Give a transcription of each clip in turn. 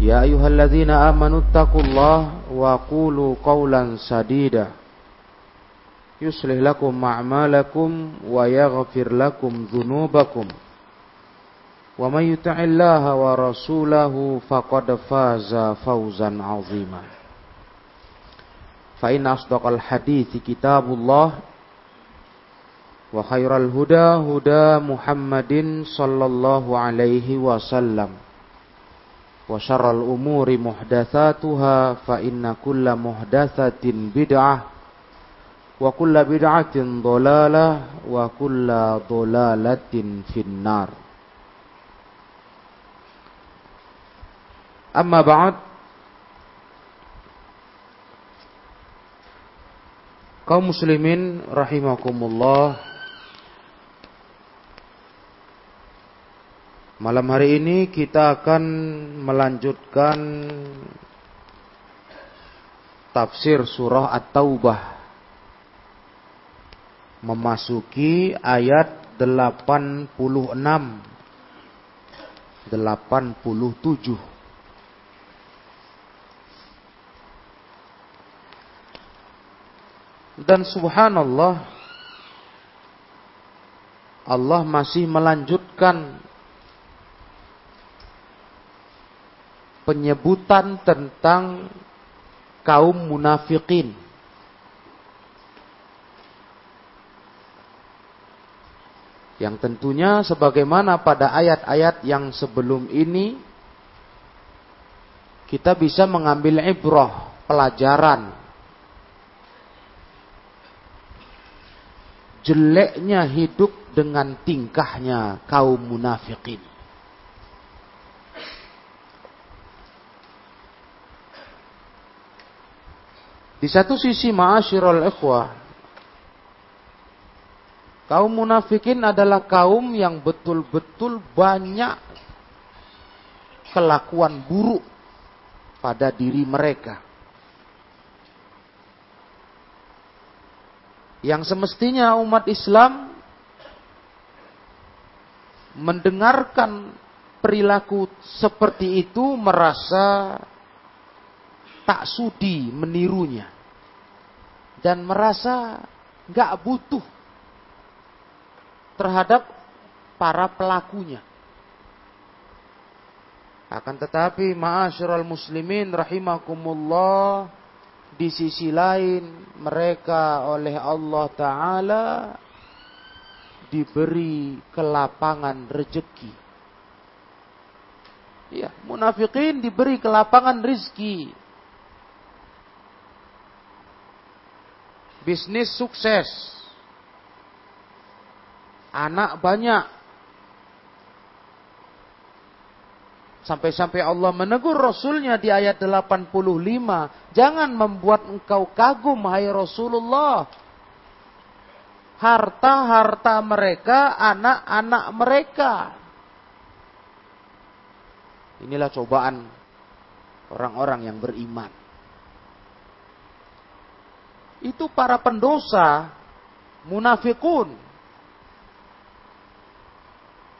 يا أيها الذين آمنوا اتقوا الله وقولوا قولا سديدا يصلح لكم أعمالكم ويغفر لكم ذنوبكم ومن يطع الله ورسوله فقد فاز فوزا عظيما فإن أصدق الحديث كتاب الله وخير الهدى هدى محمد صلى الله عليه وسلم وشر الأمور محدثاتها فإن كل محدثة بدعة وكل بدعة ضلالة وكل ضلالة في النار أما بعد kaum muslimin rahimakumullah Malam hari ini kita akan melanjutkan tafsir surah At-Taubah. Memasuki ayat 86 87. Dan subhanallah Allah masih melanjutkan penyebutan tentang kaum munafikin. Yang tentunya sebagaimana pada ayat-ayat yang sebelum ini kita bisa mengambil ibrah, pelajaran. Jeleknya hidup dengan tingkahnya kaum munafikin. Di satu sisi ma'asyiral ikhwah kaum munafikin adalah kaum yang betul-betul banyak kelakuan buruk pada diri mereka. Yang semestinya umat Islam mendengarkan perilaku seperti itu merasa tak sudi menirunya dan merasa nggak butuh terhadap para pelakunya. Akan tetapi ma'asyiral muslimin rahimakumullah di sisi lain mereka oleh Allah taala diberi kelapangan rezeki. Ya, munafikin diberi kelapangan rizki. Bisnis sukses, anak banyak. Sampai-sampai Allah menegur Rasulnya di ayat 85. Jangan membuat engkau kagum, hai Rasulullah. Harta-harta mereka, anak-anak mereka. Inilah cobaan orang-orang yang beriman itu para pendosa, munafikun.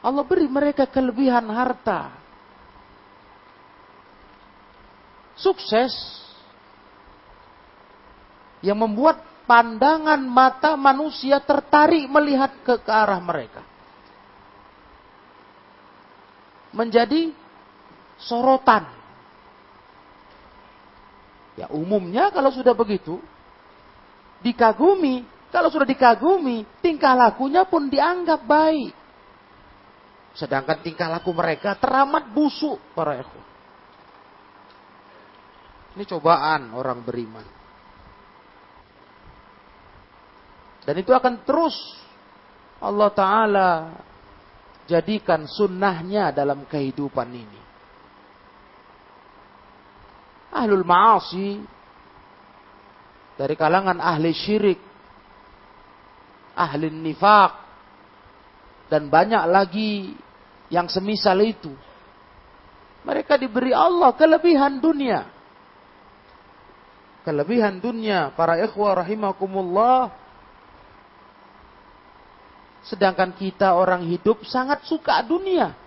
Allah beri mereka kelebihan harta. Sukses yang membuat pandangan mata manusia tertarik melihat ke, ke arah mereka. Menjadi sorotan. Ya umumnya kalau sudah begitu, dikagumi, kalau sudah dikagumi, tingkah lakunya pun dianggap baik. Sedangkan tingkah laku mereka teramat busuk para ikhwan. Ini cobaan orang beriman. Dan itu akan terus Allah Ta'ala jadikan sunnahnya dalam kehidupan ini. Ahlul ma'asi dari kalangan ahli syirik, ahli nifak, dan banyak lagi yang semisal itu. Mereka diberi Allah kelebihan dunia. Kelebihan dunia para ikhwah rahimakumullah Sedangkan kita orang hidup sangat suka dunia.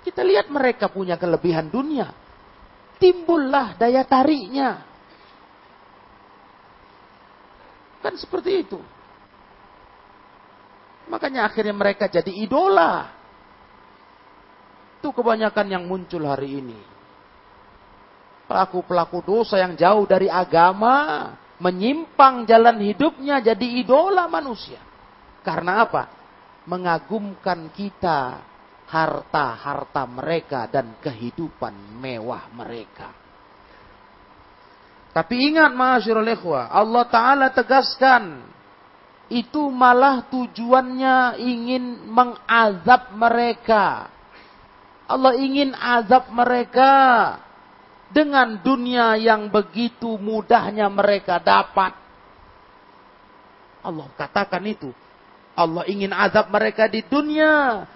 Kita lihat mereka punya kelebihan dunia. Timbullah daya tariknya. Kan seperti itu. Makanya akhirnya mereka jadi idola. Itu kebanyakan yang muncul hari ini. Pelaku-pelaku dosa yang jauh dari agama, menyimpang jalan hidupnya jadi idola manusia. Karena apa? Mengagumkan kita harta-harta mereka dan kehidupan mewah mereka. Tapi ingat ma'asyirul ikhwah, Allah Ta'ala tegaskan, itu malah tujuannya ingin mengazab mereka. Allah ingin azab mereka dengan dunia yang begitu mudahnya mereka dapat. Allah katakan itu Allah ingin azab mereka di dunia.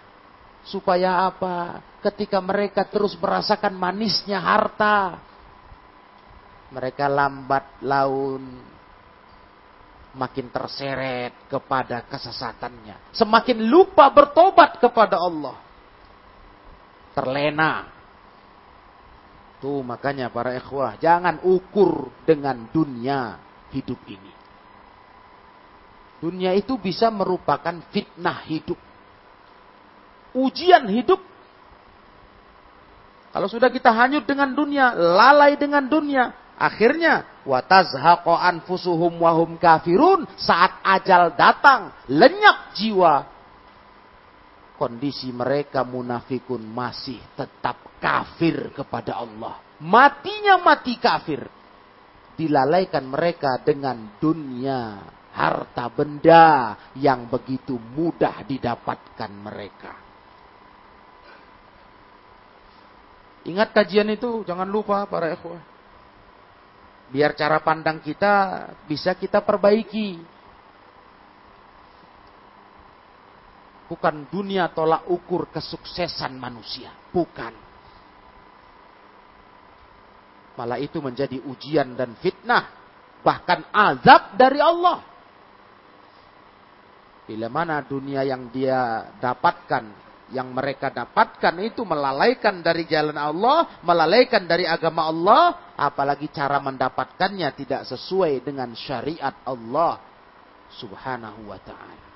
Supaya apa? Ketika mereka terus merasakan manisnya harta. Mereka lambat laun. Makin terseret kepada kesesatannya. Semakin lupa bertobat kepada Allah. Terlena. Tuh makanya para ikhwah. Jangan ukur dengan dunia hidup ini. Dunia itu bisa merupakan fitnah hidup. Ujian hidup. Kalau sudah kita hanyut dengan dunia, lalai dengan dunia, akhirnya watazhaqo anfusuhum wahum kafirun saat ajal datang, lenyap jiwa. Kondisi mereka munafikun masih tetap kafir kepada Allah. Matinya mati kafir. Dilalaikan mereka dengan dunia harta benda yang begitu mudah didapatkan mereka. Ingat kajian itu, jangan lupa para ikhwah. Biar cara pandang kita bisa kita perbaiki. Bukan dunia tolak ukur kesuksesan manusia. Bukan. Malah itu menjadi ujian dan fitnah. Bahkan azab dari Allah. Bila mana dunia yang dia dapatkan, yang mereka dapatkan itu melalaikan dari jalan Allah, melalaikan dari agama Allah, apalagi cara mendapatkannya tidak sesuai dengan syariat Allah Subhanahu wa taala.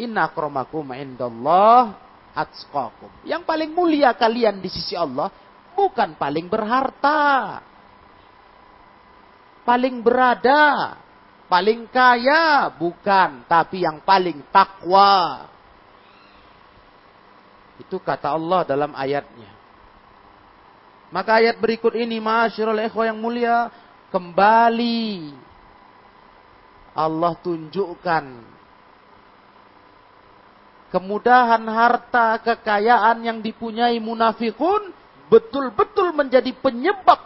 Inna akramakum indallah atqakum. Yang paling mulia kalian di sisi Allah bukan paling berharta. Paling berada, paling kaya bukan, tapi yang paling takwa. Itu kata Allah dalam ayatnya. Maka ayat berikut ini, masyarul ikhwah yang mulia, kembali Allah tunjukkan kemudahan harta, kekayaan yang dipunyai munafikun betul-betul menjadi penyebab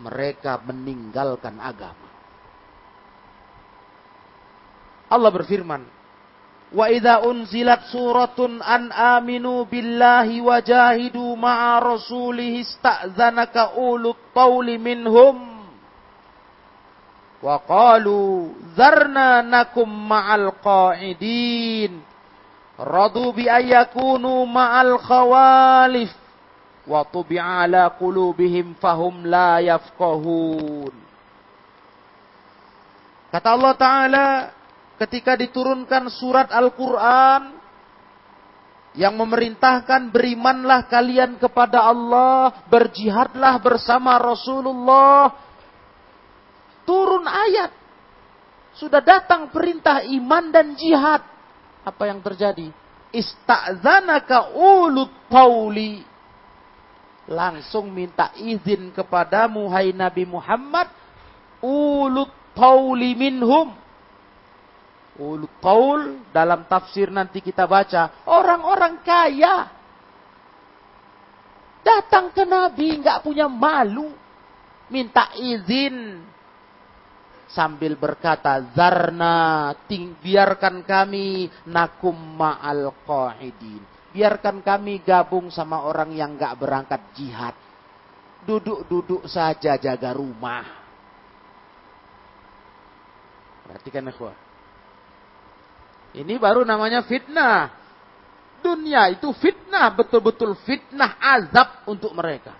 mereka meninggalkan agama. Allah berfirman, Wa idza unzilat suratun an aminu billahi wa jahidu ma'a rasulih ista'zanaka ulut tawli minhum. Wa qalu zarna nakum ma'al qa'idin. Radu bi ayyakunu ma'al khawalif. Wa tubi'a ala qulubihim fahum la yafqahun. Kata Allah Ta'ala ketika diturunkan surat Al-Quran yang memerintahkan berimanlah kalian kepada Allah, berjihadlah bersama Rasulullah. Turun ayat. Sudah datang perintah iman dan jihad. Apa yang terjadi? Ista'zanaka ulut tauli. Langsung minta izin kepadamu hai Nabi Muhammad. Ulut tauli minhum Ulul qaul dalam tafsir nanti kita baca orang-orang kaya datang ke Nabi nggak punya malu minta izin sambil berkata zarna ting biarkan kami nakum ma'al qaidin. Biarkan kami gabung sama orang yang nggak berangkat jihad. Duduk-duduk saja jaga rumah. Perhatikan ikhwah ini baru namanya fitnah. Dunia itu fitnah, betul-betul fitnah azab untuk mereka.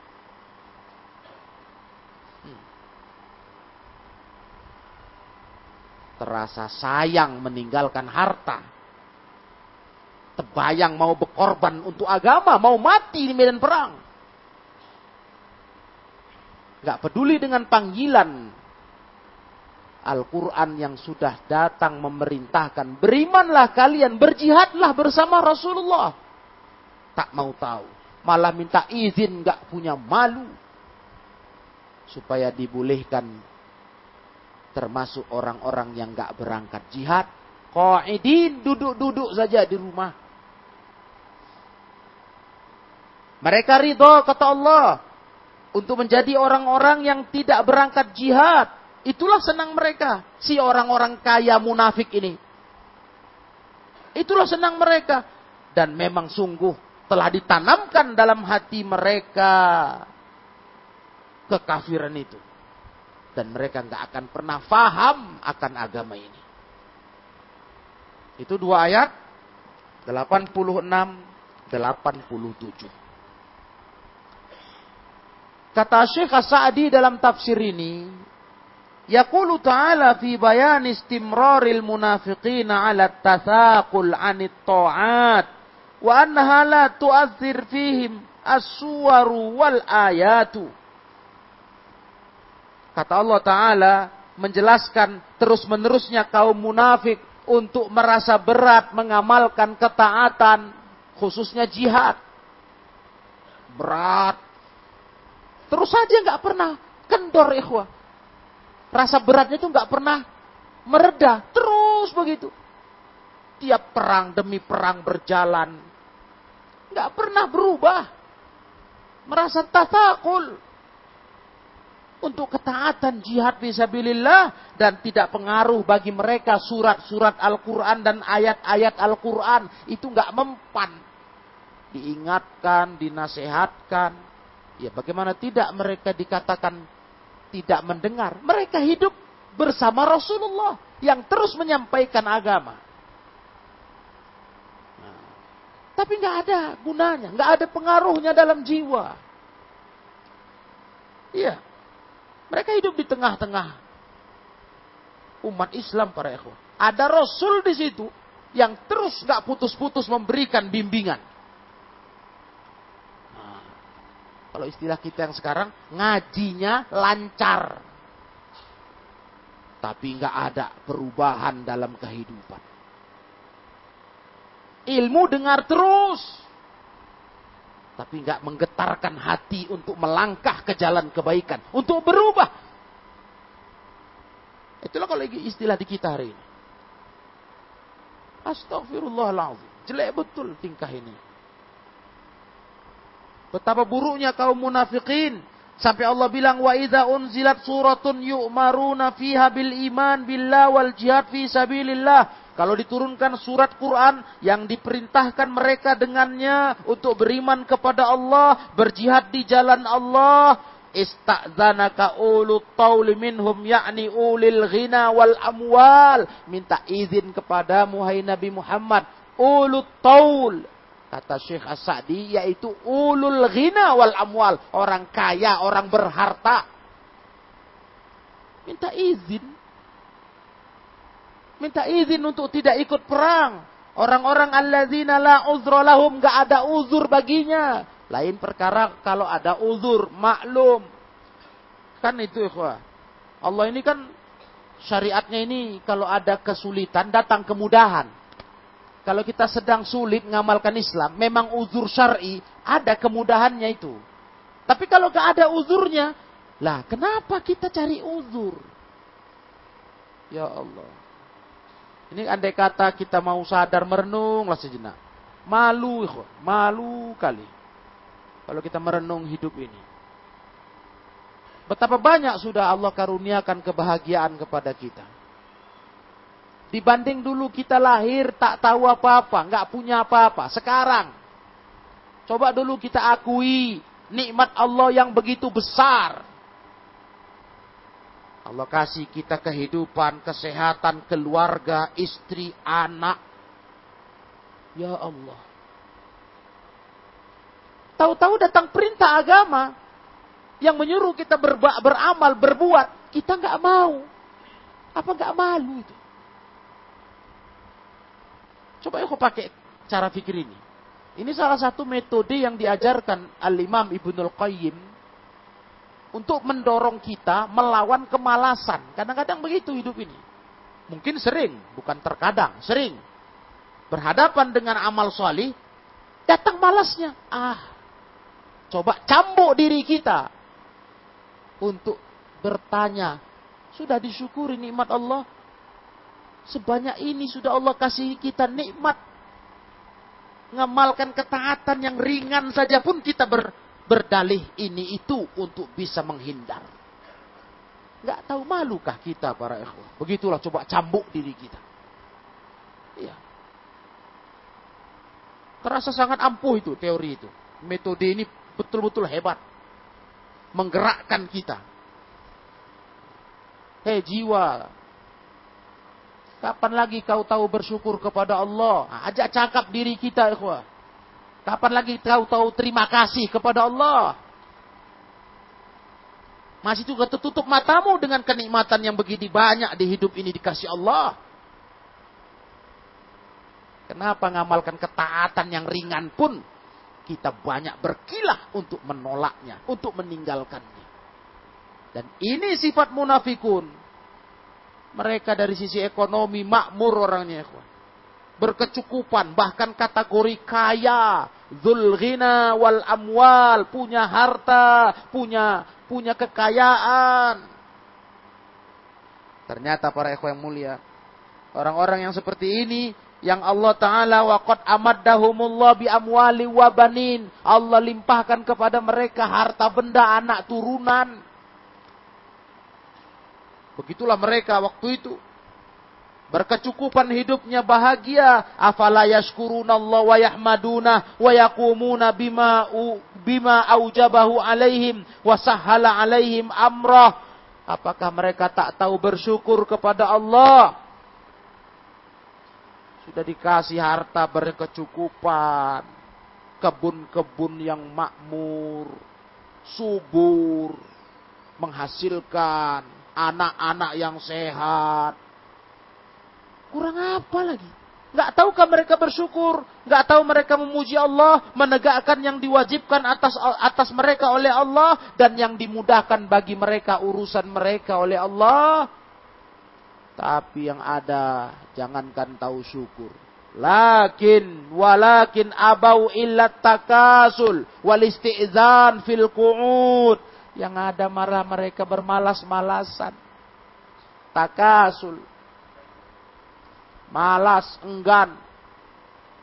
Hmm. Terasa sayang meninggalkan harta. Terbayang mau berkorban untuk agama, mau mati di medan perang. Gak peduli dengan panggilan Al-Quran yang sudah datang memerintahkan. Berimanlah kalian, berjihadlah bersama Rasulullah. Tak mau tahu. Malah minta izin, gak punya malu. Supaya dibolehkan termasuk orang-orang yang gak berangkat jihad. Qaidin duduk-duduk saja di rumah. Mereka ridho kata Allah. Untuk menjadi orang-orang yang tidak berangkat jihad Itulah senang mereka, si orang-orang kaya munafik ini. Itulah senang mereka. Dan memang sungguh telah ditanamkan dalam hati mereka kekafiran itu. Dan mereka nggak akan pernah faham akan agama ini. Itu dua ayat 86 87. Kata Syekh Sa'di dalam tafsir ini, Yaqulu ta'ala fi bayan istimraril munafiqina ala tathaqul anit ta'at wa annaha la tu'athir fihim as-suwaru wal ayatu. Kata Allah Ta'ala menjelaskan terus-menerusnya kaum munafik untuk merasa berat mengamalkan ketaatan, khususnya jihad. Berat. Terus saja nggak pernah kendor ikhwah Rasa beratnya itu nggak pernah mereda, terus begitu. Tiap perang demi perang berjalan, nggak pernah berubah. Merasa tatakul untuk ketaatan jihad fisabilillah dan tidak pengaruh bagi mereka surat-surat Al-Quran dan ayat-ayat Al-Quran itu nggak mempan diingatkan, dinasehatkan. Ya bagaimana tidak mereka dikatakan tidak mendengar. Mereka hidup bersama Rasulullah yang terus menyampaikan agama. Nah, tapi nggak ada gunanya, nggak ada pengaruhnya dalam jiwa. Iya, mereka hidup di tengah-tengah umat Islam para ikhwan. Ada Rasul di situ yang terus nggak putus-putus memberikan bimbingan. Kalau istilah kita yang sekarang, ngajinya lancar. Tapi nggak ada perubahan dalam kehidupan. Ilmu dengar terus. Tapi nggak menggetarkan hati untuk melangkah ke jalan kebaikan. Untuk berubah. Itulah kalau lagi istilah di kita hari ini. Astagfirullahaladzim. Jelek betul tingkah ini. Betapa buruknya kaum munafikin. Sampai Allah bilang wa idza unzilat suratun yu'maruna fiha bil iman billah wal jihad fi sabilillah. Kalau diturunkan surat Quran yang diperintahkan mereka dengannya untuk beriman kepada Allah, berjihad di jalan Allah, Ista'zanaka ulu tauli minhum yakni ulil ghina wal amwal. Minta izin kepadamu hai Nabi Muhammad. Ulu taul. Kata Syekh As-Sa'di yaitu ulul ghina wal amwal. Orang kaya, orang berharta. Minta izin. Minta izin untuk tidak ikut perang. Orang-orang alladzina la uzra lahum gak ada uzur baginya. Lain perkara kalau ada uzur, maklum. Kan itu ikhwah. Allah ini kan syariatnya ini kalau ada kesulitan datang kemudahan. Kalau kita sedang sulit ngamalkan Islam, memang uzur syar'i ada kemudahannya itu. Tapi kalau gak ada uzurnya, lah kenapa kita cari uzur? Ya Allah. Ini andai kata kita mau sadar merenung lah sejenak. Malu, malu kali kalau kita merenung hidup ini. Betapa banyak sudah Allah karuniakan kebahagiaan kepada kita. Dibanding dulu kita lahir tak tahu apa-apa, nggak punya apa-apa. Sekarang, coba dulu kita akui nikmat Allah yang begitu besar. Allah kasih kita kehidupan, kesehatan, keluarga, istri, anak. Ya Allah. Tahu-tahu datang perintah agama yang menyuruh kita berba, beramal, berbuat, kita nggak mau. Apa nggak malu itu? Coba aku pakai cara pikir ini. Ini salah satu metode yang diajarkan Al-Imam Ibnul Qayyim untuk mendorong kita melawan kemalasan. Kadang-kadang begitu hidup ini. Mungkin sering, bukan terkadang, sering. Berhadapan dengan amal solih, datang malasnya. Ah, Coba cambuk diri kita untuk bertanya, sudah disyukuri nikmat Allah? Sebanyak ini sudah Allah kasih kita nikmat. Ngamalkan ketaatan yang ringan saja pun kita ber, berdalih ini itu untuk bisa menghindar. Gak tahu malukah kita para ikhwan. Begitulah coba cambuk diri kita. Iya. Terasa sangat ampuh itu teori itu. Metode ini betul-betul hebat. Menggerakkan kita. Hei jiwa. Kapan lagi kau tahu bersyukur kepada Allah? Ajak cakap diri kita, ikhwah. Kapan lagi kau tahu terima kasih kepada Allah? Masih juga tertutup matamu dengan kenikmatan yang begitu banyak di hidup ini dikasih Allah. Kenapa ngamalkan ketaatan yang ringan pun kita banyak berkilah untuk menolaknya, untuk meninggalkannya. Dan ini sifat munafikun. Mereka dari sisi ekonomi makmur orangnya. Berkecukupan, bahkan kategori kaya. Zulghina wal amwal, punya harta, punya punya kekayaan. Ternyata para ikhwan yang mulia, orang-orang yang seperti ini yang Allah Ta'ala waqad amaddahumullah bi amwali wa banin. Allah limpahkan kepada mereka harta benda anak turunan. Begitulah mereka waktu itu. Berkecukupan hidupnya bahagia. Afala yashkuruna Allah wa yahmaduna wa yakumuna bima, bima aujabahu alaihim wa sahala alaihim amrah. Apakah mereka tak tahu bersyukur kepada Allah? Sudah dikasih harta berkecukupan. Kebun-kebun yang makmur. Subur. Menghasilkan anak-anak yang sehat. Kurang apa lagi? Gak tahukah mereka bersyukur? Gak tahu mereka memuji Allah, menegakkan yang diwajibkan atas atas mereka oleh Allah dan yang dimudahkan bagi mereka urusan mereka oleh Allah. Tapi yang ada jangankan tahu syukur. Lakin walakin abau illat takasul wal isti'zan fil qu'ud. Yang ada marah mereka bermalas-malasan. Takasul. Malas, enggan.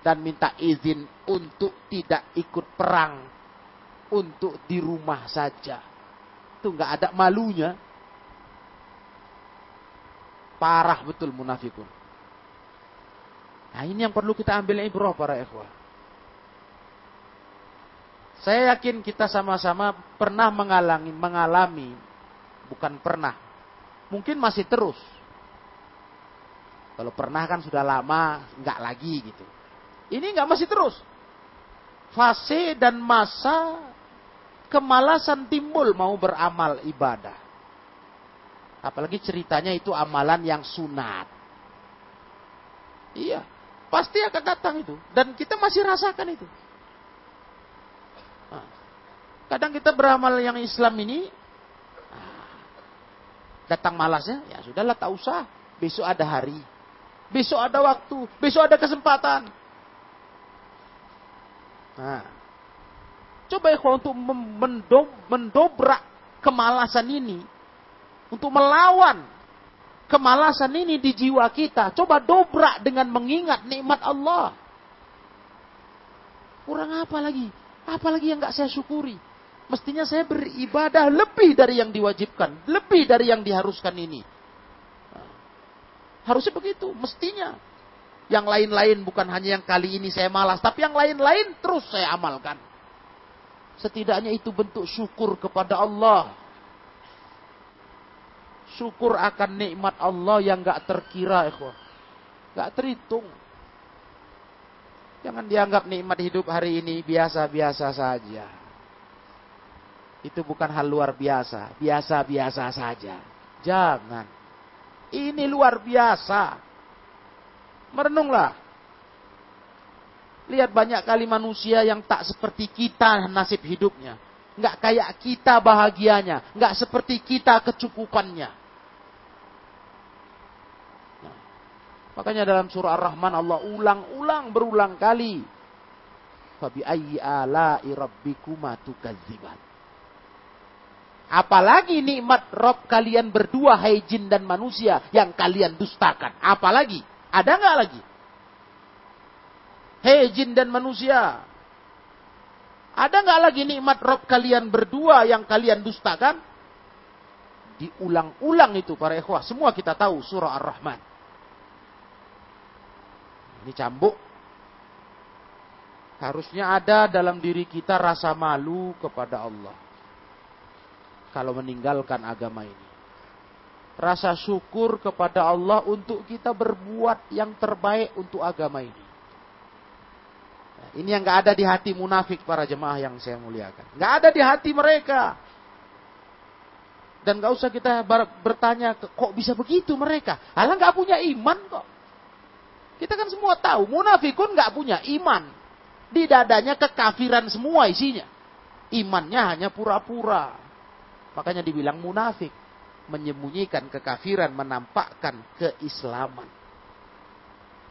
Dan minta izin untuk tidak ikut perang. Untuk di rumah saja. Itu nggak ada malunya. Parah betul munafikun. Nah ini yang perlu kita ambil ibrah para ikhwah. Saya yakin kita sama-sama pernah mengalami, mengalami, bukan pernah, mungkin masih terus. Kalau pernah kan sudah lama, nggak lagi gitu. Ini nggak masih terus. Fase dan masa kemalasan timbul mau beramal ibadah. Apalagi ceritanya itu amalan yang sunat. Iya, pasti akan datang itu. Dan kita masih rasakan itu. Kadang kita beramal yang Islam ini, nah, datang malasnya, ya sudahlah tak usah. Besok ada hari, besok ada waktu, besok ada kesempatan. Nah, coba ya untuk mendobrak kemalasan ini, untuk melawan kemalasan ini di jiwa kita. Coba dobrak dengan mengingat nikmat Allah. Kurang apa lagi? Apa lagi yang gak saya syukuri? Mestinya saya beribadah lebih dari yang diwajibkan. Lebih dari yang diharuskan ini. Harusnya begitu. Mestinya. Yang lain-lain bukan hanya yang kali ini saya malas. Tapi yang lain-lain terus saya amalkan. Setidaknya itu bentuk syukur kepada Allah syukur akan nikmat Allah yang gak terkira, ikhwah. Gak terhitung. Jangan dianggap nikmat hidup hari ini biasa-biasa saja. Itu bukan hal luar biasa, biasa-biasa saja. Jangan. Ini luar biasa. Merenunglah. Lihat banyak kali manusia yang tak seperti kita nasib hidupnya. Nggak kayak kita bahagianya. Nggak seperti kita kecukupannya. Makanya dalam surah Ar-Rahman Allah ulang-ulang berulang kali. Fabi ayyi ala'i rabbikuma tukadziban. Apalagi nikmat Rob kalian berdua, hai jin dan manusia, yang kalian dustakan. Apalagi? Ada nggak lagi? Hei jin dan manusia. Ada nggak lagi nikmat Rob kalian berdua yang kalian dustakan? Diulang-ulang itu para ikhwah. Semua kita tahu surah Ar-Rahman. Ini cambuk. Harusnya ada dalam diri kita rasa malu kepada Allah. Kalau meninggalkan agama ini. Rasa syukur kepada Allah untuk kita berbuat yang terbaik untuk agama ini. Ini yang gak ada di hati munafik para jemaah yang saya muliakan. Gak ada di hati mereka. Dan gak usah kita bertanya, kok bisa begitu mereka? Alah gak punya iman kok. Kita kan semua tahu, munafikun nggak punya iman. Di dadanya kekafiran semua isinya. Imannya hanya pura-pura. Makanya dibilang munafik. Menyembunyikan kekafiran, menampakkan keislaman.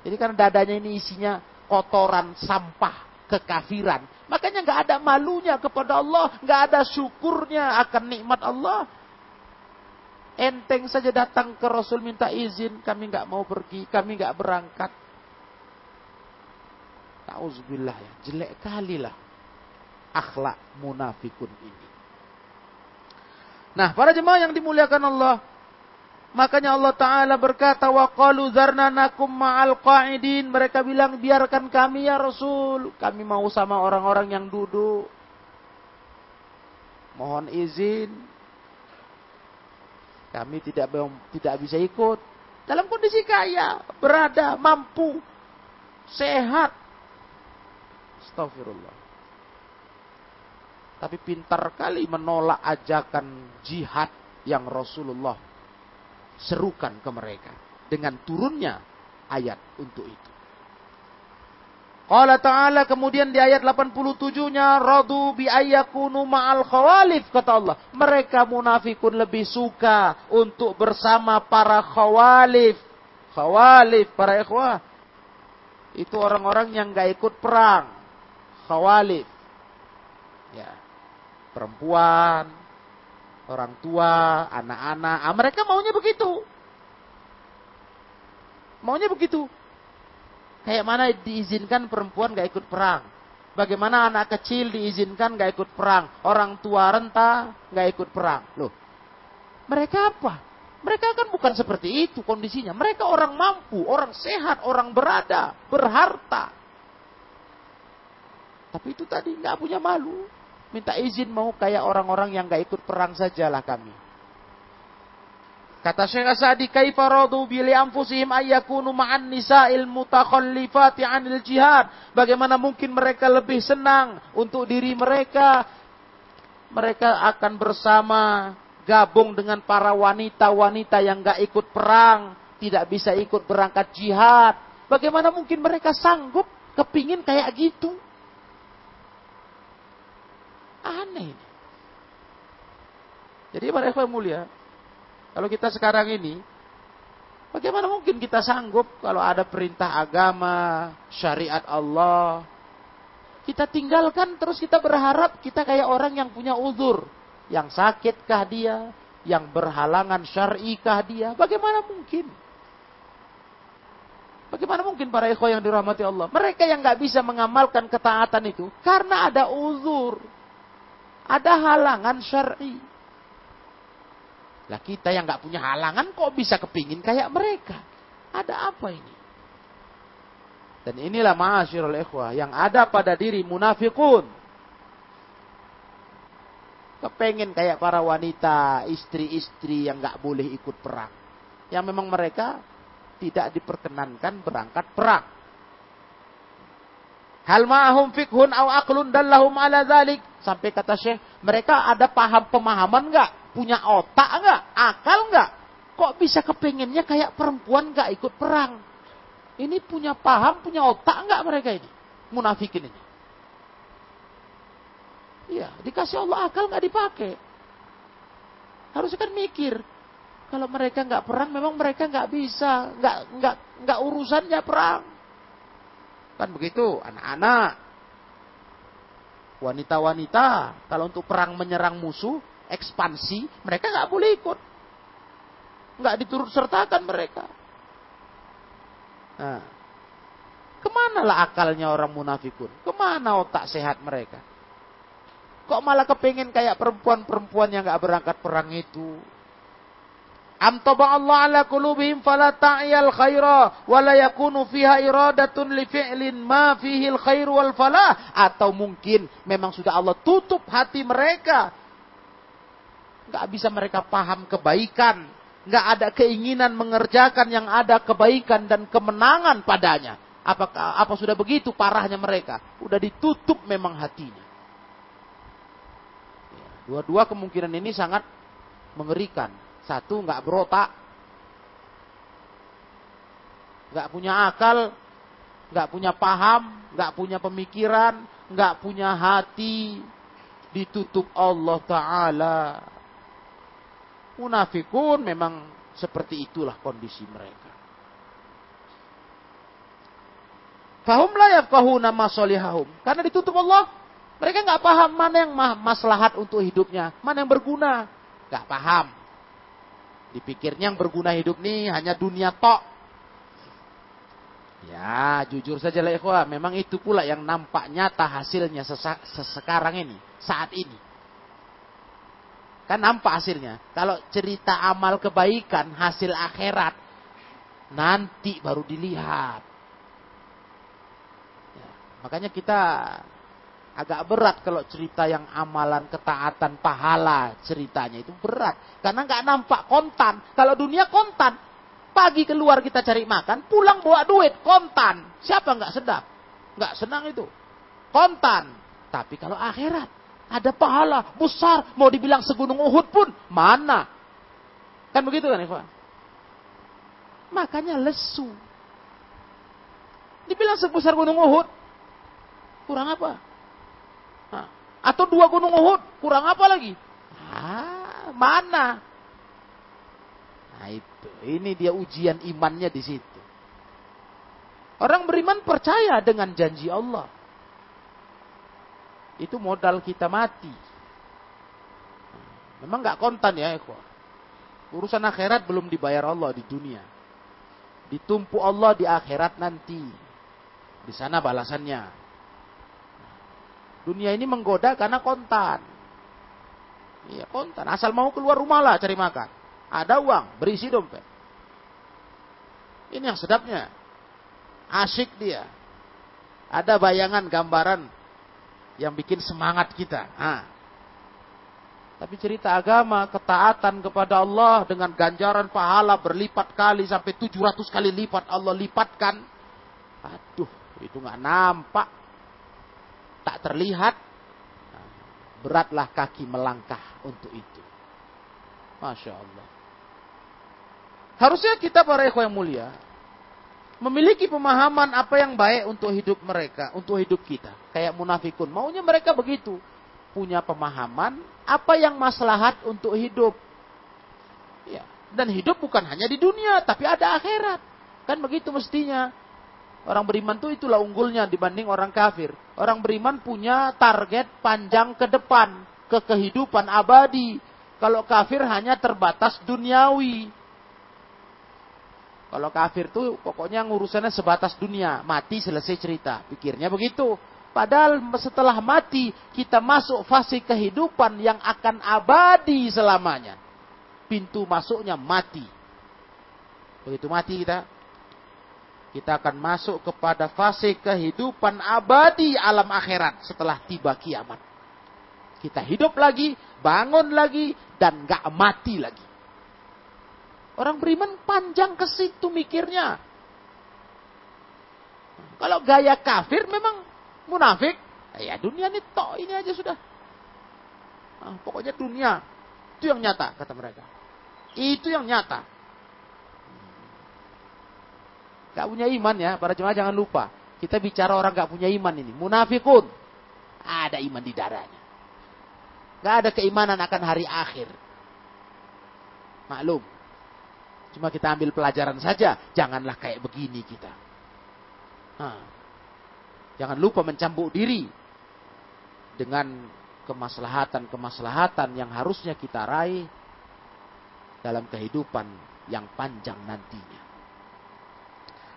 Jadi kan dadanya ini isinya kotoran, sampah, kekafiran. Makanya nggak ada malunya kepada Allah, nggak ada syukurnya akan nikmat Allah. Enteng saja datang ke Rasul minta izin, kami nggak mau pergi, kami nggak berangkat. Ta'uzubillah ya, jelek kali lah akhlak munafikun ini. Nah, para jemaah yang dimuliakan Allah, makanya Allah Ta'ala berkata, wa qalu nakum ma'al qa'idin. Mereka bilang, biarkan kami ya Rasul. Kami mau sama orang-orang yang duduk. Mohon izin, kami tidak tidak bisa ikut. Dalam kondisi kaya, berada, mampu, sehat. Astagfirullah. Tapi pintar kali menolak ajakan jihad yang Rasulullah serukan ke mereka. Dengan turunnya ayat untuk itu. Qala ta'ala kemudian di ayat 87-nya radu bi ayyakunu ma'al khawalif kata Allah. Mereka munafikun lebih suka untuk bersama para khawalif. Khawalif para ikhwah. Itu orang-orang yang gak ikut perang. Khawalif. Perempuan, orang tua, anak-anak. Ah, mereka maunya begitu. Maunya begitu. Kayak mana diizinkan perempuan gak ikut perang. Bagaimana anak kecil diizinkan gak ikut perang. Orang tua renta gak ikut perang. Loh, mereka apa? Mereka kan bukan seperti itu kondisinya. Mereka orang mampu, orang sehat, orang berada, berharta. Tapi itu tadi nggak punya malu. Minta izin mau kayak orang-orang yang nggak ikut perang sajalah kami. Kata Syekh Asadi, kaifa radu bi anfusihim ayyakunu ma'an nisa'il mutakhallifati 'anil jihad? Bagaimana mungkin mereka lebih senang untuk diri mereka mereka akan bersama gabung dengan para wanita-wanita yang gak ikut perang, tidak bisa ikut berangkat jihad. Bagaimana mungkin mereka sanggup kepingin kayak gitu? Aneh. Jadi para ikhwan mulia, kalau kita sekarang ini, bagaimana mungkin kita sanggup kalau ada perintah agama, syariat Allah, kita tinggalkan terus kita berharap kita kayak orang yang punya uzur. Yang sakitkah dia? Yang berhalangan syar'ikah dia? Bagaimana mungkin? Bagaimana mungkin para ikhwah yang dirahmati Allah? Mereka yang nggak bisa mengamalkan ketaatan itu karena ada uzur. Ada halangan syar'i. Lah kita yang nggak punya halangan kok bisa kepingin kayak mereka? Ada apa ini? Dan inilah ma'asyirul ikhwah yang ada pada diri munafikun. Kepengen kayak para wanita, istri-istri yang nggak boleh ikut perang. Yang memang mereka tidak diperkenankan berangkat perang. Hal ma'ahum fikhun au aklun dallahum ala dhalik. Sampai kata Syekh, mereka ada paham pemahaman enggak? Punya otak enggak? Akal enggak? Kok bisa kepengennya kayak perempuan enggak ikut perang? Ini punya paham, punya otak enggak mereka ini? Munafikin ini. Iya, dikasih Allah akal enggak dipakai. Harusnya kan mikir, kalau mereka nggak perang, memang mereka nggak bisa, nggak nggak nggak urusannya perang. Kan begitu, anak-anak, wanita-wanita, kalau untuk perang menyerang musuh, ekspansi, mereka nggak boleh ikut, nggak diturut sertakan mereka. Nah, ke mana lah akalnya orang munafikun? Ke mana otak sehat mereka? Kok malah kepengen kayak perempuan-perempuan yang nggak berangkat perang itu? Am Allah ala qulubihim fala ta'yal khaira wa la yakunu fiha iradatun li fi'lin ma fihi al wal falah. Atau mungkin memang sudah Allah tutup hati mereka. Enggak bisa mereka paham kebaikan. Enggak ada keinginan mengerjakan yang ada kebaikan dan kemenangan padanya. Apakah apa sudah begitu parahnya mereka? Sudah ditutup memang hatinya. Dua-dua kemungkinan ini sangat mengerikan satu nggak berotak, nggak punya akal, nggak punya paham, nggak punya pemikiran, nggak punya hati, ditutup Allah Taala. Munafikun memang seperti itulah kondisi mereka. Fahum la yafqahuna masolihahum. Karena ditutup Allah, mereka nggak paham mana yang maslahat untuk hidupnya, mana yang berguna, nggak paham. Dipikirnya yang berguna hidup nih hanya dunia tok. Ya, jujur saja lah ikhwah, memang itu pula yang nampak nyata hasilnya sekarang ini, saat ini. Kan nampak hasilnya. Kalau cerita amal kebaikan, hasil akhirat, nanti baru dilihat. Ya, makanya kita agak berat kalau cerita yang amalan ketaatan pahala ceritanya itu berat. Karena nggak nampak kontan. Kalau dunia kontan pagi keluar kita cari makan pulang bawa duit kontan. Siapa nggak sedap? Nggak senang itu. Kontan. Tapi kalau akhirat ada pahala besar. Mau dibilang segunung Uhud pun mana? Kan begitu kan Ikhwan? Makanya lesu. Dibilang sebesar gunung Uhud kurang apa atau dua gunung Uhud, kurang apa lagi? Ah, mana? Nah itu, ini dia ujian imannya di situ. Orang beriman percaya dengan janji Allah. Itu modal kita mati. Memang nggak kontan ya, Eko. Urusan akhirat belum dibayar Allah di dunia. Ditumpu Allah di akhirat nanti. Di sana balasannya. Dunia ini menggoda karena kontan. Iya, kontan. Asal mau keluar rumah lah cari makan. Ada uang, berisi dompet. Ini yang sedapnya. Asyik dia. Ada bayangan, gambaran yang bikin semangat kita. Nah. Tapi cerita agama, ketaatan kepada Allah dengan ganjaran pahala berlipat kali sampai 700 kali lipat Allah lipatkan. Aduh, itu nggak nampak. Tak terlihat. beratlah kaki melangkah untuk itu. Masya Allah. Harusnya kita para ikhwan yang mulia, memiliki pemahaman apa yang baik untuk hidup mereka, untuk hidup kita. Kayak munafikun, maunya mereka begitu. Punya pemahaman apa yang maslahat untuk hidup. Ya. Dan hidup bukan hanya di dunia, tapi ada akhirat. Kan begitu mestinya. Orang beriman itu itulah unggulnya dibanding orang kafir. Orang beriman punya target panjang ke depan, ke kehidupan abadi. Kalau kafir hanya terbatas duniawi. Kalau kafir tuh pokoknya ngurusannya sebatas dunia, mati selesai cerita. Pikirnya begitu. Padahal setelah mati kita masuk fase kehidupan yang akan abadi selamanya. Pintu masuknya mati. Begitu mati kita, kita akan masuk kepada fase kehidupan abadi alam akhirat setelah tiba kiamat. Kita hidup lagi, bangun lagi, dan gak mati lagi. Orang beriman panjang ke situ mikirnya. Kalau gaya kafir memang munafik. Ya dunia ini tok ini aja sudah. Nah, pokoknya dunia. Itu yang nyata kata mereka. Itu yang nyata. Gak punya iman ya. Para jemaah jangan lupa. Kita bicara orang gak punya iman ini. Munafikun. Ada iman di darahnya. Gak ada keimanan akan hari akhir. Maklum. Cuma kita ambil pelajaran saja. Janganlah kayak begini kita. Nah, jangan lupa mencambuk diri dengan kemaslahatan-kemaslahatan yang harusnya kita raih dalam kehidupan yang panjang nantinya.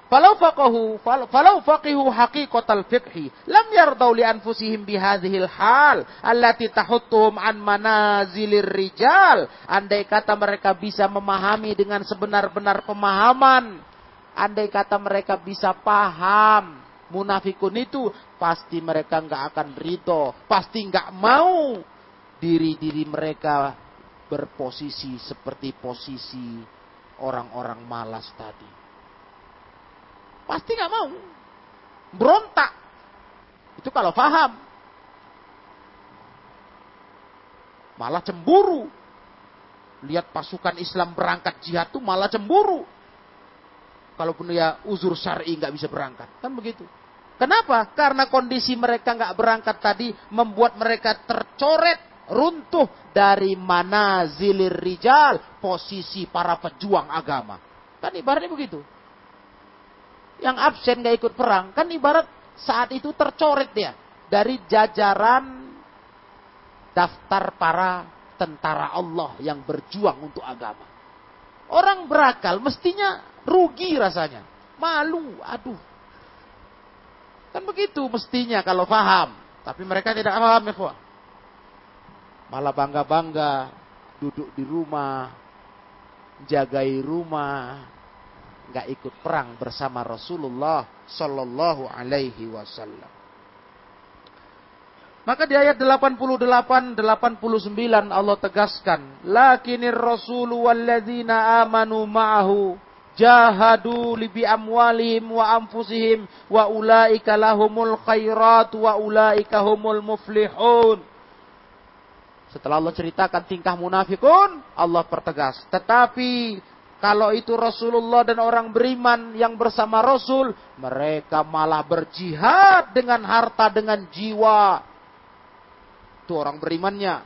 Falau faqahu falau faqihu haqiqatal fiqhi lam yardau li anfusihim bihadhil hal allati tahuttuhum an manazilir rijal. Andai kata mereka bisa memahami dengan sebenar-benar pemahaman, andai kata mereka bisa paham munafikun itu, pasti mereka nggak akan rito, pasti nggak mau diri-diri mereka berposisi seperti posisi orang-orang malas tadi. Pasti nggak mau. Berontak. Itu kalau paham. Malah cemburu. Lihat pasukan Islam berangkat jihad tuh malah cemburu. Kalaupun dia uzur syar'i nggak bisa berangkat. Kan begitu. Kenapa? Karena kondisi mereka nggak berangkat tadi membuat mereka tercoret, runtuh dari mana zilir rijal, posisi para pejuang agama. Kan ibaratnya begitu yang absen gak ikut perang, kan ibarat saat itu tercoret dia dari jajaran daftar para tentara Allah yang berjuang untuk agama. Orang berakal mestinya rugi rasanya. Malu, aduh. Kan begitu mestinya kalau paham. Tapi mereka tidak paham ya Malah bangga-bangga duduk di rumah, jagai rumah, nggak ikut perang bersama Rasulullah Shallallahu Alaihi Wasallam. Maka di ayat 88 89 Allah tegaskan, "Lakinir rasulu walladzina amanu ma'ahu jahadu li bi amwalihim wa anfusihim wa ulaika lahumul khairat wa ulaika humul muflihun." Setelah Allah ceritakan tingkah munafikun, Allah pertegas, "Tetapi kalau itu Rasulullah dan orang beriman yang bersama Rasul, mereka malah berjihad dengan harta, dengan jiwa. Itu orang berimannya.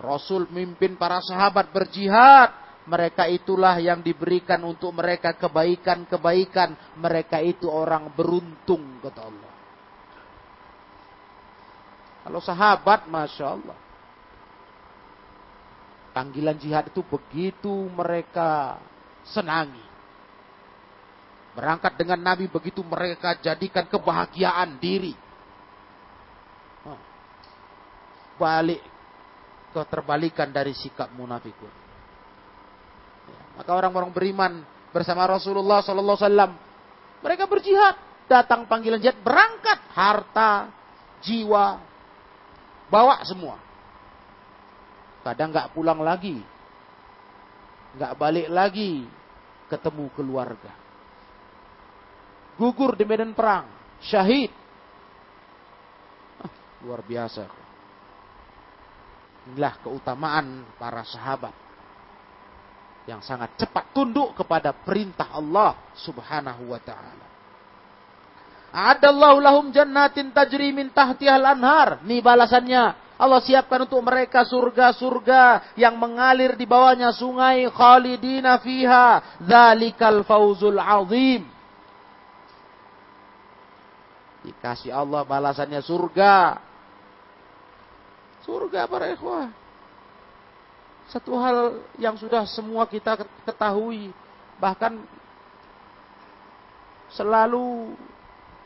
Rasul mimpin para sahabat berjihad. Mereka itulah yang diberikan untuk mereka kebaikan-kebaikan. Mereka itu orang beruntung, kata Allah. Kalau sahabat, Masya Allah. Panggilan jihad itu begitu mereka senangi. Berangkat dengan Nabi begitu mereka jadikan kebahagiaan diri. Balik keterbalikan dari sikap munafikun. Ya, maka orang-orang beriman bersama Rasulullah Wasallam mereka berjihad. Datang panggilan jihad berangkat harta, jiwa, bawa semua. Kadang nggak pulang lagi, nggak balik lagi, ketemu keluarga. Gugur di medan perang, syahid. Ah, luar biasa. Inilah keutamaan para sahabat yang sangat cepat tunduk kepada perintah Allah Subhanahu wa taala. Adallahu lahum jannatin tajri min tahtihal anhar. Nih balasannya. Allah siapkan untuk mereka surga-surga yang mengalir di bawahnya sungai khalidina fiha. Zalikal fauzul azim. Dikasih Allah balasannya surga. Surga para ikhwah. Satu hal yang sudah semua kita ketahui. Bahkan selalu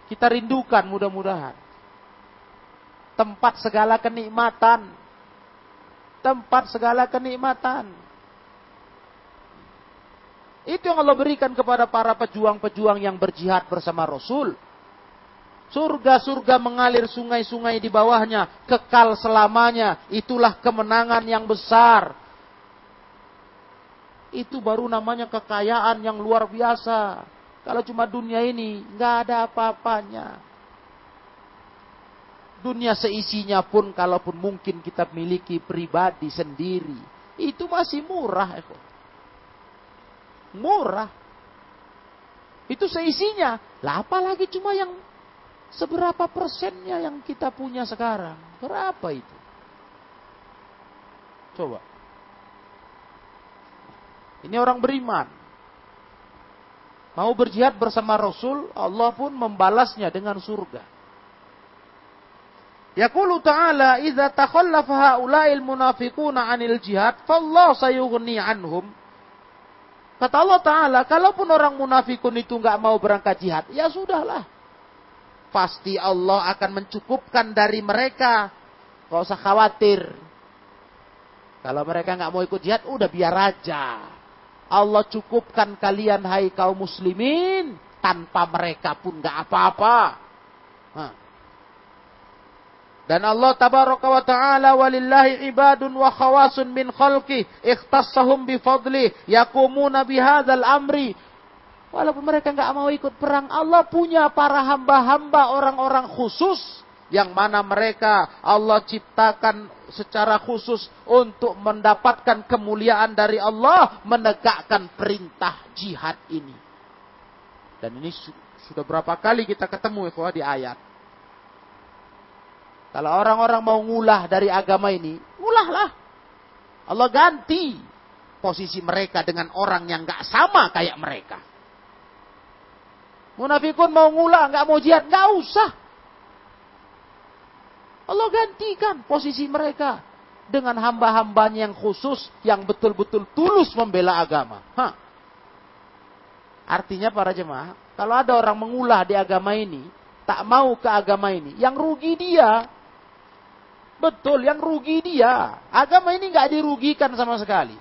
kita rindukan mudah-mudahan. Tempat segala kenikmatan. Tempat segala kenikmatan. Itu yang Allah berikan kepada para pejuang-pejuang yang berjihad bersama Rasul. Surga-surga mengalir sungai-sungai di bawahnya, kekal selamanya. Itulah kemenangan yang besar. Itu baru namanya kekayaan yang luar biasa. Kalau cuma dunia ini, nggak ada apa-apanya. Dunia seisinya pun, kalaupun mungkin kita miliki pribadi sendiri, itu masih murah. Murah. Itu seisinya. Lah apalagi cuma yang Seberapa persennya yang kita punya sekarang? Berapa itu? Coba. Ini orang beriman. Mau berjihad bersama Rasul, Allah pun membalasnya dengan surga. Yaqulu ta'ala idza takhallafa haula'il munafiquna 'anil jihad fallahu sayughni 'anhum. Kata Allah Ta'ala, kalaupun orang munafikun itu nggak mau berangkat jihad, ya sudahlah pasti Allah akan mencukupkan dari mereka. Gak usah khawatir. Kalau mereka nggak mau ikut jihad, udah biar aja. Allah cukupkan kalian hai kaum muslimin tanpa mereka pun nggak apa-apa. Dan Allah tabaraka wa ta'ala walillahi ibadun wa khawasun min khalqi ikhtassahum bi fadli yakumuna bihadzal amri Walaupun mereka nggak mau ikut perang, Allah punya para hamba-hamba orang-orang khusus yang mana mereka Allah ciptakan secara khusus untuk mendapatkan kemuliaan dari Allah menegakkan perintah jihad ini. Dan ini sudah berapa kali kita ketemu ya di ayat. Kalau orang-orang mau ngulah dari agama ini, ngulahlah. Allah ganti posisi mereka dengan orang yang nggak sama kayak mereka. Munafikun mau ngulah, nggak mau jihad, nggak usah. Allah gantikan posisi mereka dengan hamba-hambanya yang khusus yang betul-betul tulus membela agama. Hah. Artinya para jemaah, kalau ada orang mengulah di agama ini, tak mau ke agama ini, yang rugi dia. Betul, yang rugi dia. Agama ini nggak dirugikan sama sekali.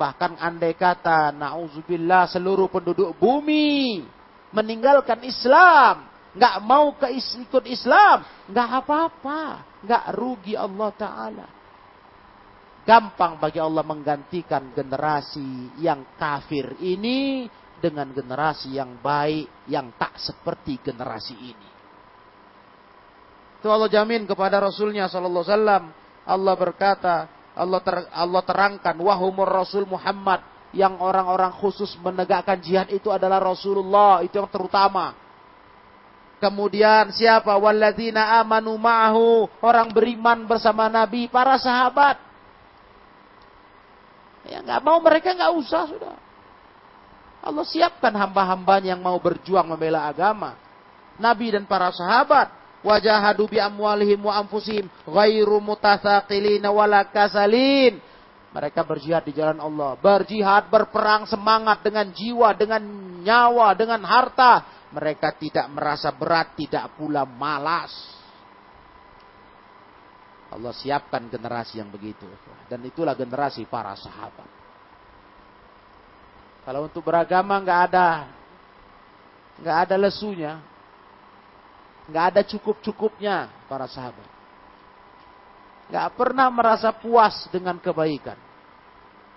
Bahkan andai kata na'udzubillah seluruh penduduk bumi meninggalkan Islam, nggak mau ke ikut Islam, nggak apa-apa, nggak rugi Allah Taala. Gampang bagi Allah menggantikan generasi yang kafir ini dengan generasi yang baik yang tak seperti generasi ini. Itu Allah jamin kepada Rasulnya Sallallahu Alaihi Wasallam. Allah berkata, Allah ter, Allah terangkan wahumur Rasul Muhammad yang orang-orang khusus menegakkan jihad itu adalah Rasulullah, itu yang terutama. Kemudian siapa? Walladzina amanu ma'ahu, orang beriman bersama Nabi, para sahabat. Ya nggak mau mereka nggak usah sudah. Allah siapkan hamba-hambanya yang mau berjuang membela agama. Nabi dan para sahabat wajahadu bi amwalihim wa anfusihim ghairu mutathaqilin wala kasalin. Mereka berjihad di jalan Allah, berjihad, berperang semangat dengan jiwa, dengan nyawa, dengan harta. Mereka tidak merasa berat, tidak pula malas. Allah siapkan generasi yang begitu. Dan itulah generasi para sahabat. Kalau untuk beragama nggak ada nggak ada lesunya, Nggak ada cukup-cukupnya para sahabat. Nggak pernah merasa puas dengan kebaikan.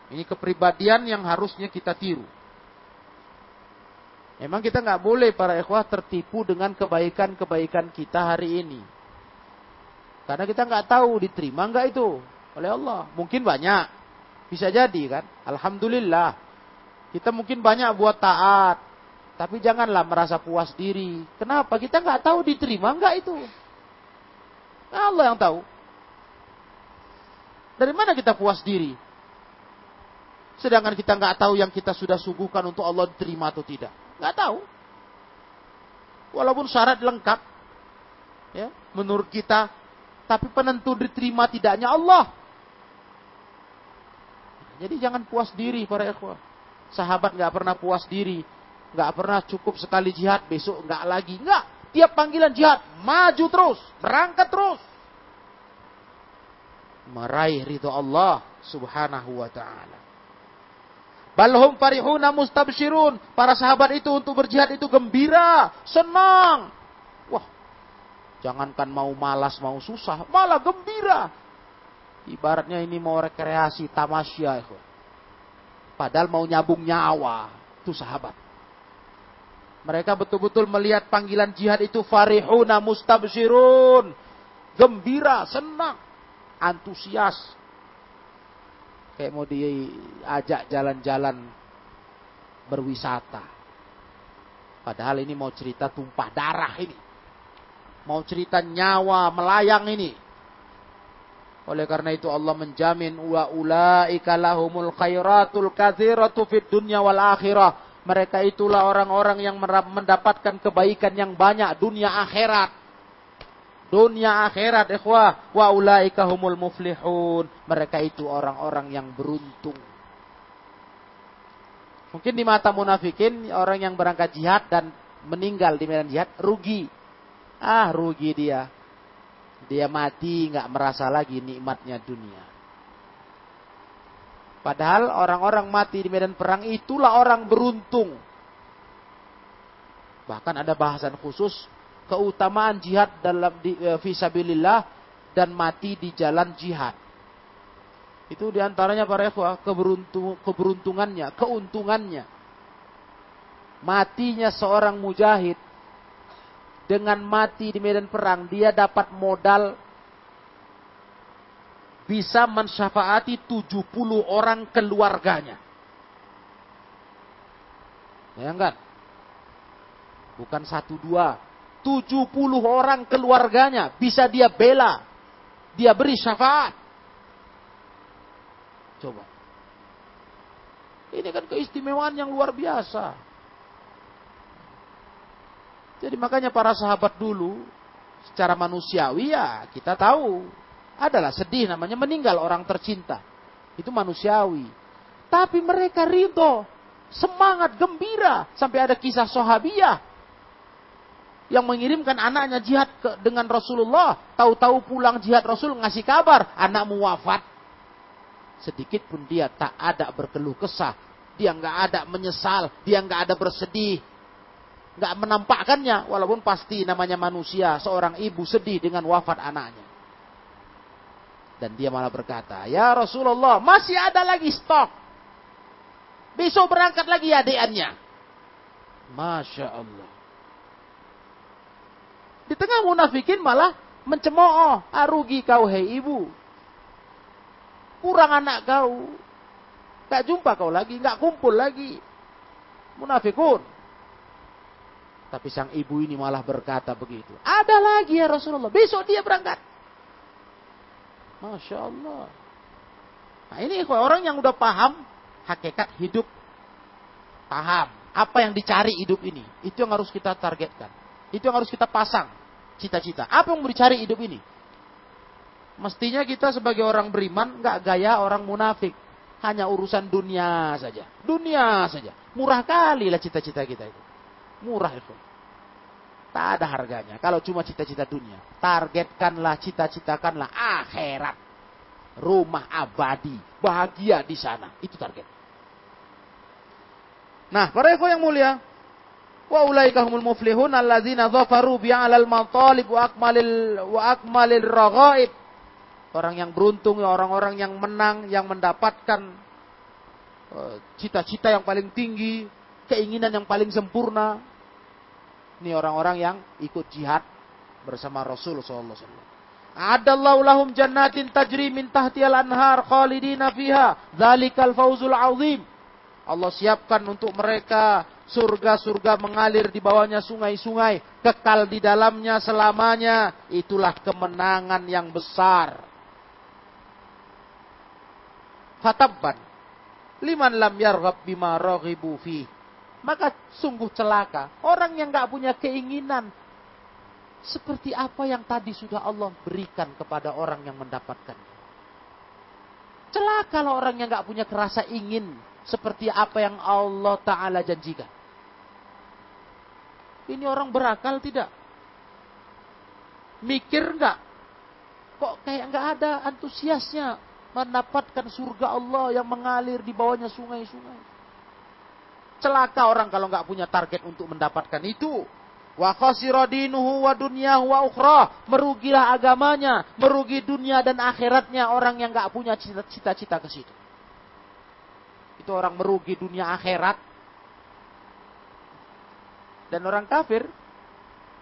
Ini kepribadian yang harusnya kita tiru. Memang kita nggak boleh para ikhwah tertipu dengan kebaikan-kebaikan kita hari ini. Karena kita nggak tahu diterima nggak itu oleh Allah. Mungkin banyak, bisa jadi kan. Alhamdulillah. Kita mungkin banyak buat taat, tapi janganlah merasa puas diri. Kenapa? Kita nggak tahu diterima nggak itu. Allah yang tahu. Dari mana kita puas diri? Sedangkan kita nggak tahu yang kita sudah suguhkan untuk Allah diterima atau tidak. Nggak tahu. Walaupun syarat lengkap, ya, menurut kita, tapi penentu diterima tidaknya Allah. Jadi jangan puas diri para ikhwah. Sahabat nggak pernah puas diri, nggak pernah cukup sekali jihad, besok nggak lagi, nggak. Tiap panggilan jihad, maju terus, berangkat terus. Meraih ridho Allah subhanahu wa ta'ala. Balhum farihuna mustabshirun. Para sahabat itu untuk berjihad itu gembira, senang. Wah, jangankan mau malas, mau susah, malah gembira. Ibaratnya ini mau rekreasi, tamasya. Itu. Padahal mau nyabung nyawa. Itu sahabat. Mereka betul-betul melihat panggilan jihad itu farihuna mustabshirun. Gembira, senang, antusias, Kayak mau diajak jalan-jalan berwisata. Padahal ini mau cerita tumpah darah ini. Mau cerita nyawa melayang ini. Oleh karena itu Allah menjamin wa ulaika lahumul khairatul katsiratu fid dunya wal akhirah. Mereka itulah orang-orang yang mendapatkan kebaikan yang banyak dunia akhirat. Dunia akhirat ikhwah. Wa ulaika humul muflihun. Mereka itu orang-orang yang beruntung. Mungkin di mata munafikin orang yang berangkat jihad dan meninggal di medan jihad rugi. Ah rugi dia. Dia mati nggak merasa lagi nikmatnya dunia Padahal orang-orang mati di medan perang itulah orang beruntung. Bahkan ada bahasan khusus keutamaan jihad dalam di, e, visabilillah dan mati di jalan jihad. Itu di antaranya para ikhwah keberuntung, keberuntungannya, keuntungannya. Matinya seorang mujahid dengan mati di medan perang dia dapat modal bisa mensyafaati 70 orang keluarganya. Bayangkan. Bukan satu dua, 70 orang keluarganya bisa dia bela. Dia beri syafaat. Coba. Ini kan keistimewaan yang luar biasa. Jadi makanya para sahabat dulu secara manusiawi ya kita tahu adalah sedih namanya meninggal orang tercinta. Itu manusiawi. Tapi mereka ridho, semangat, gembira. Sampai ada kisah sahabiah yang mengirimkan anaknya jihad ke, dengan Rasulullah, tahu-tahu pulang jihad Rasul ngasih kabar anakmu wafat. Sedikit pun dia tak ada berkeluh kesah, dia nggak ada menyesal, dia nggak ada bersedih, nggak menampakkannya, walaupun pasti namanya manusia, seorang ibu sedih dengan wafat anaknya. Dan dia malah berkata, ya Rasulullah masih ada lagi stok. Besok berangkat lagi adiknya. Masya Allah. Di tengah munafikin malah mencemooh. Ah, rugi kau hei ibu. Kurang anak kau. Gak jumpa kau lagi, gak kumpul lagi. Munafikun. Tapi sang ibu ini malah berkata begitu. Ada lagi ya Rasulullah. Besok dia berangkat. Masya Allah. Nah ini orang yang udah paham hakikat hidup. Paham. Apa yang dicari hidup ini. Itu yang harus kita targetkan. Itu yang harus kita pasang cita-cita. Apa yang mau dicari hidup ini? Mestinya kita sebagai orang beriman nggak gaya orang munafik. Hanya urusan dunia saja. Dunia saja. Murah kali lah cita-cita kita itu. Murah itu. Tak ada harganya. Kalau cuma cita-cita dunia. Targetkanlah, cita-citakanlah akhirat. Rumah abadi. Bahagia di sana. Itu target. Nah, para yang mulia. Wa ulaika humul muflihun alladzina dhafaru bi'alal matalib wa akmalil wa akmalil raghaib. Orang yang beruntung, orang-orang yang menang, yang mendapatkan eh, cita-cita yang paling tinggi, keinginan yang paling sempurna. Ini orang-orang yang ikut jihad bersama Rasul sallallahu alaihi wasallam. Adallahu lahum jannatin tajri min tahtiyal anhar khalidina fiha. Dzalikal fawzul azim. Allah siapkan untuk mereka surga-surga mengalir di bawahnya sungai-sungai, kekal di dalamnya selamanya. Itulah kemenangan yang besar. Fatabban. Liman lam yarghab bima raghibu fi. Maka sungguh celaka. Orang yang nggak punya keinginan. Seperti apa yang tadi sudah Allah berikan kepada orang yang mendapatkan. Celaka kalau orang yang nggak punya kerasa ingin. Seperti apa yang Allah Ta'ala janjikan. Ini orang berakal tidak? Mikir nggak? Kok kayak nggak ada antusiasnya mendapatkan surga Allah yang mengalir di bawahnya sungai-sungai. Celaka orang kalau nggak punya target untuk mendapatkan itu. Wa khasiradinuhu wa dunyahu wa ukhra. Merugilah agamanya, merugi dunia dan akhiratnya orang yang nggak punya cita-cita ke situ. Itu orang merugi dunia akhirat. Dan orang kafir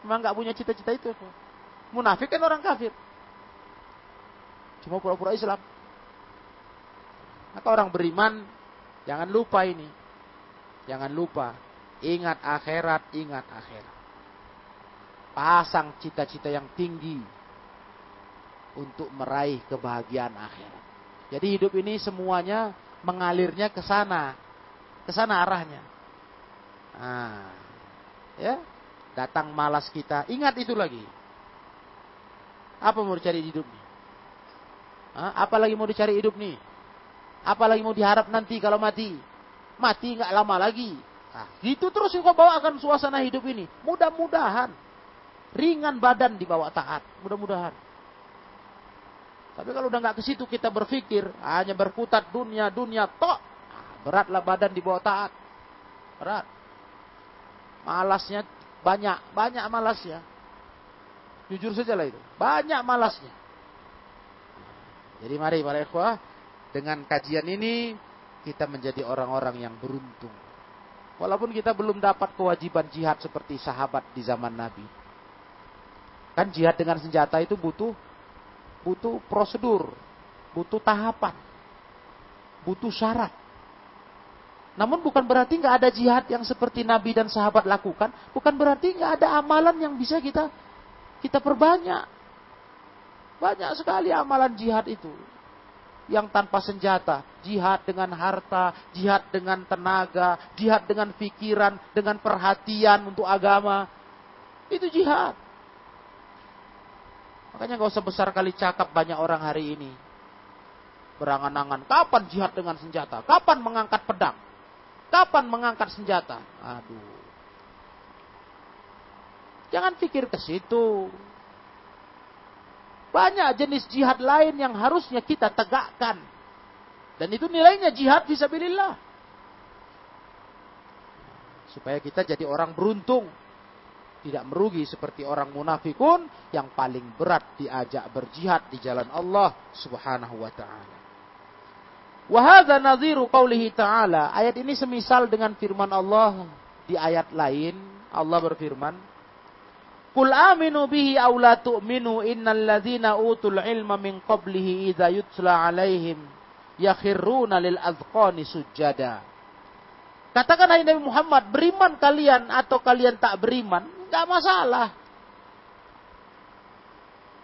memang nggak punya cita-cita itu. Munafik kan orang kafir. Cuma pura-pura Islam. Maka orang beriman jangan lupa ini. Jangan lupa. Ingat akhirat, ingat akhirat. Pasang cita-cita yang tinggi untuk meraih kebahagiaan akhirat. Jadi hidup ini semuanya mengalirnya ke sana. Ke sana arahnya. Nah, ya, datang malas kita. Ingat itu lagi. Apa mau dicari hidup nih? Apa lagi mau dicari hidup nih? Apalagi mau diharap nanti kalau mati. Mati nggak lama lagi. Nah, gitu terus yang kau bawakan suasana hidup ini. Mudah-mudahan. Ringan badan dibawa taat. Mudah-mudahan. Tapi kalau udah nggak ke situ kita berpikir hanya berkutat dunia dunia tok, nah, beratlah badan dibawa taat. Berat. Malasnya banyak, banyak malasnya. Jujur saja lah itu. Banyak malasnya. Jadi mari para ikhwah dengan kajian ini kita menjadi orang-orang yang beruntung. Walaupun kita belum dapat kewajiban jihad seperti sahabat di zaman Nabi. Kan jihad dengan senjata itu butuh butuh prosedur, butuh tahapan, butuh syarat. Namun bukan berarti nggak ada jihad yang seperti Nabi dan sahabat lakukan, bukan berarti nggak ada amalan yang bisa kita kita perbanyak. Banyak sekali amalan jihad itu yang tanpa senjata, jihad dengan harta, jihad dengan tenaga, jihad dengan pikiran, dengan perhatian untuk agama. Itu jihad. Makanya gak usah besar kali cakap banyak orang hari ini. Berangan-angan, kapan jihad dengan senjata? Kapan mengangkat pedang? Kapan mengangkat senjata? Aduh. Jangan pikir ke situ. Banyak jenis jihad lain yang harusnya kita tegakkan. Dan itu nilainya jihad visabilillah. Supaya kita jadi orang beruntung. Tidak merugi seperti orang munafikun yang paling berat diajak berjihad di jalan Allah subhanahu wa ta'ala. Wahada nadhiru qawlihi ta'ala. Ayat ini semisal dengan firman Allah di ayat lain. Allah berfirman, Kul aminu bihi aw la tu'minu innal ladzina utul ilma min qablihi idza yutla alaihim yakhirruna lil azqani sujada. Katakan hai Nabi Muhammad, beriman kalian atau kalian tak beriman, enggak masalah.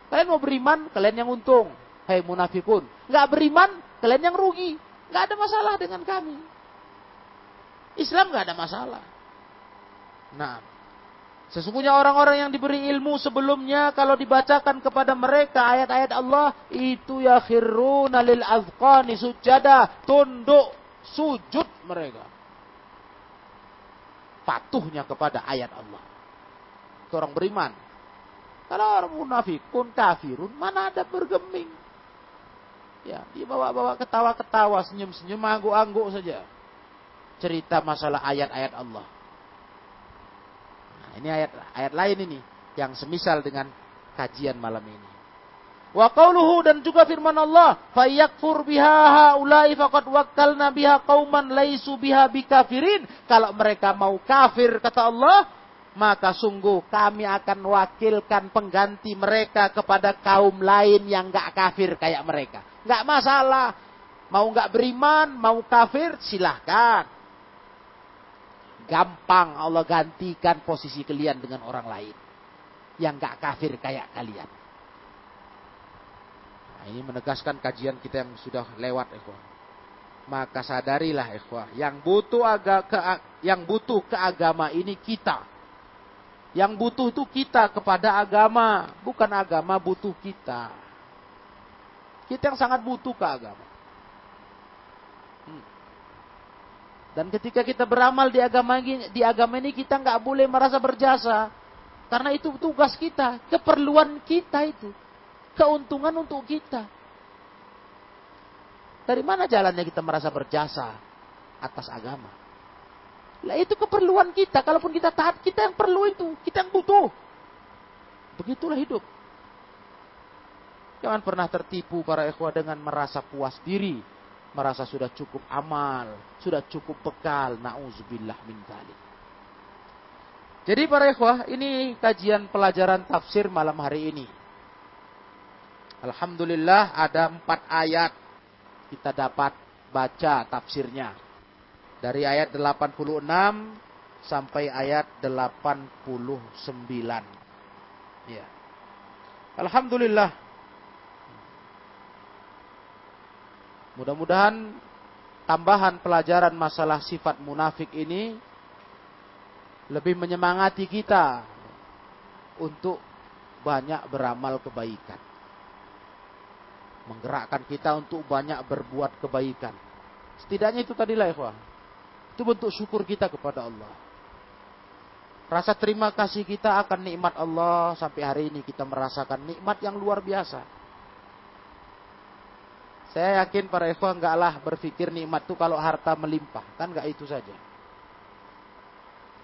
Kalian mau beriman, kalian yang untung. Hai munafikun. Enggak beriman, kalian yang rugi. Enggak ada masalah dengan kami. Islam enggak ada masalah. Nah, Sesungguhnya orang-orang yang diberi ilmu sebelumnya kalau dibacakan kepada mereka ayat-ayat Allah itu ya khiruna lil azqani sujada tunduk sujud mereka. Patuhnya kepada ayat Allah. Itu orang beriman. Kalau orang munafik pun kafirun mana ada bergeming. Ya, dia bawa-bawa ketawa-ketawa, senyum-senyum, angguk-angguk saja. Cerita masalah ayat-ayat Allah. Ini ayat ayat lain ini yang semisal dengan kajian malam ini. Wa qauluhu dan juga firman Allah, "Fayakfur biha haula'i faqad wakkalna biha qauman laisu biha bikafirin." Kalau mereka mau kafir kata Allah, maka sungguh kami akan wakilkan pengganti mereka kepada kaum lain yang gak kafir kayak mereka. Gak masalah. Mau gak beriman, mau kafir, silahkan. Gampang Allah gantikan posisi kalian dengan orang lain. Yang gak kafir kayak kalian. Ini menegaskan kajian kita yang sudah lewat, ikhwah. Maka sadarilah, ikhwah, yang butuh aga, ke, yang butuh ke agama ini kita. Yang butuh itu kita kepada agama, bukan agama butuh kita. Kita yang sangat butuh ke agama. Dan ketika kita beramal di agama ini, di agama ini kita nggak boleh merasa berjasa, karena itu tugas kita, keperluan kita itu keuntungan untuk kita. Dari mana jalannya kita merasa berjasa atas agama? Lah itu keperluan kita. Kalaupun kita taat, kita yang perlu itu. Kita yang butuh. Begitulah hidup. Jangan pernah tertipu para ikhwah dengan merasa puas diri. Merasa sudah cukup amal. Sudah cukup bekal. Na'udzubillah min dhalik. Jadi para ikhwah, ini kajian pelajaran tafsir malam hari ini. Alhamdulillah ada empat ayat kita dapat baca tafsirnya. Dari ayat 86 sampai ayat 89. Ya. Alhamdulillah. Mudah-mudahan tambahan pelajaran masalah sifat munafik ini lebih menyemangati kita untuk banyak beramal kebaikan menggerakkan kita untuk banyak berbuat kebaikan. Setidaknya itu tadilah ikhwah. Itu bentuk syukur kita kepada Allah. Rasa terima kasih kita akan nikmat Allah sampai hari ini kita merasakan nikmat yang luar biasa. Saya yakin para ikhwah enggaklah berpikir nikmat itu kalau harta melimpah. Kan enggak itu saja.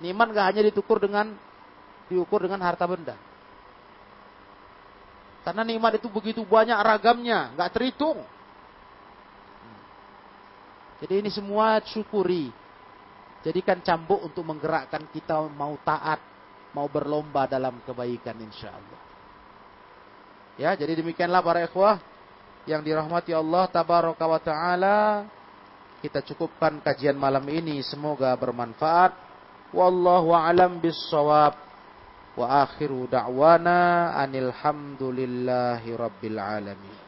Nikmat enggak hanya diukur dengan diukur dengan harta benda. Karena nikmat itu begitu banyak ragamnya, nggak terhitung. Jadi ini semua syukuri. Jadikan cambuk untuk menggerakkan kita mau taat, mau berlomba dalam kebaikan insya Allah. Ya, jadi demikianlah para ikhwah yang dirahmati Allah tabaraka wa taala. Kita cukupkan kajian malam ini, semoga bermanfaat. Wallahu alam bissawab. Wa akhiru da'wana anil hamdulillahi rabbil alamin.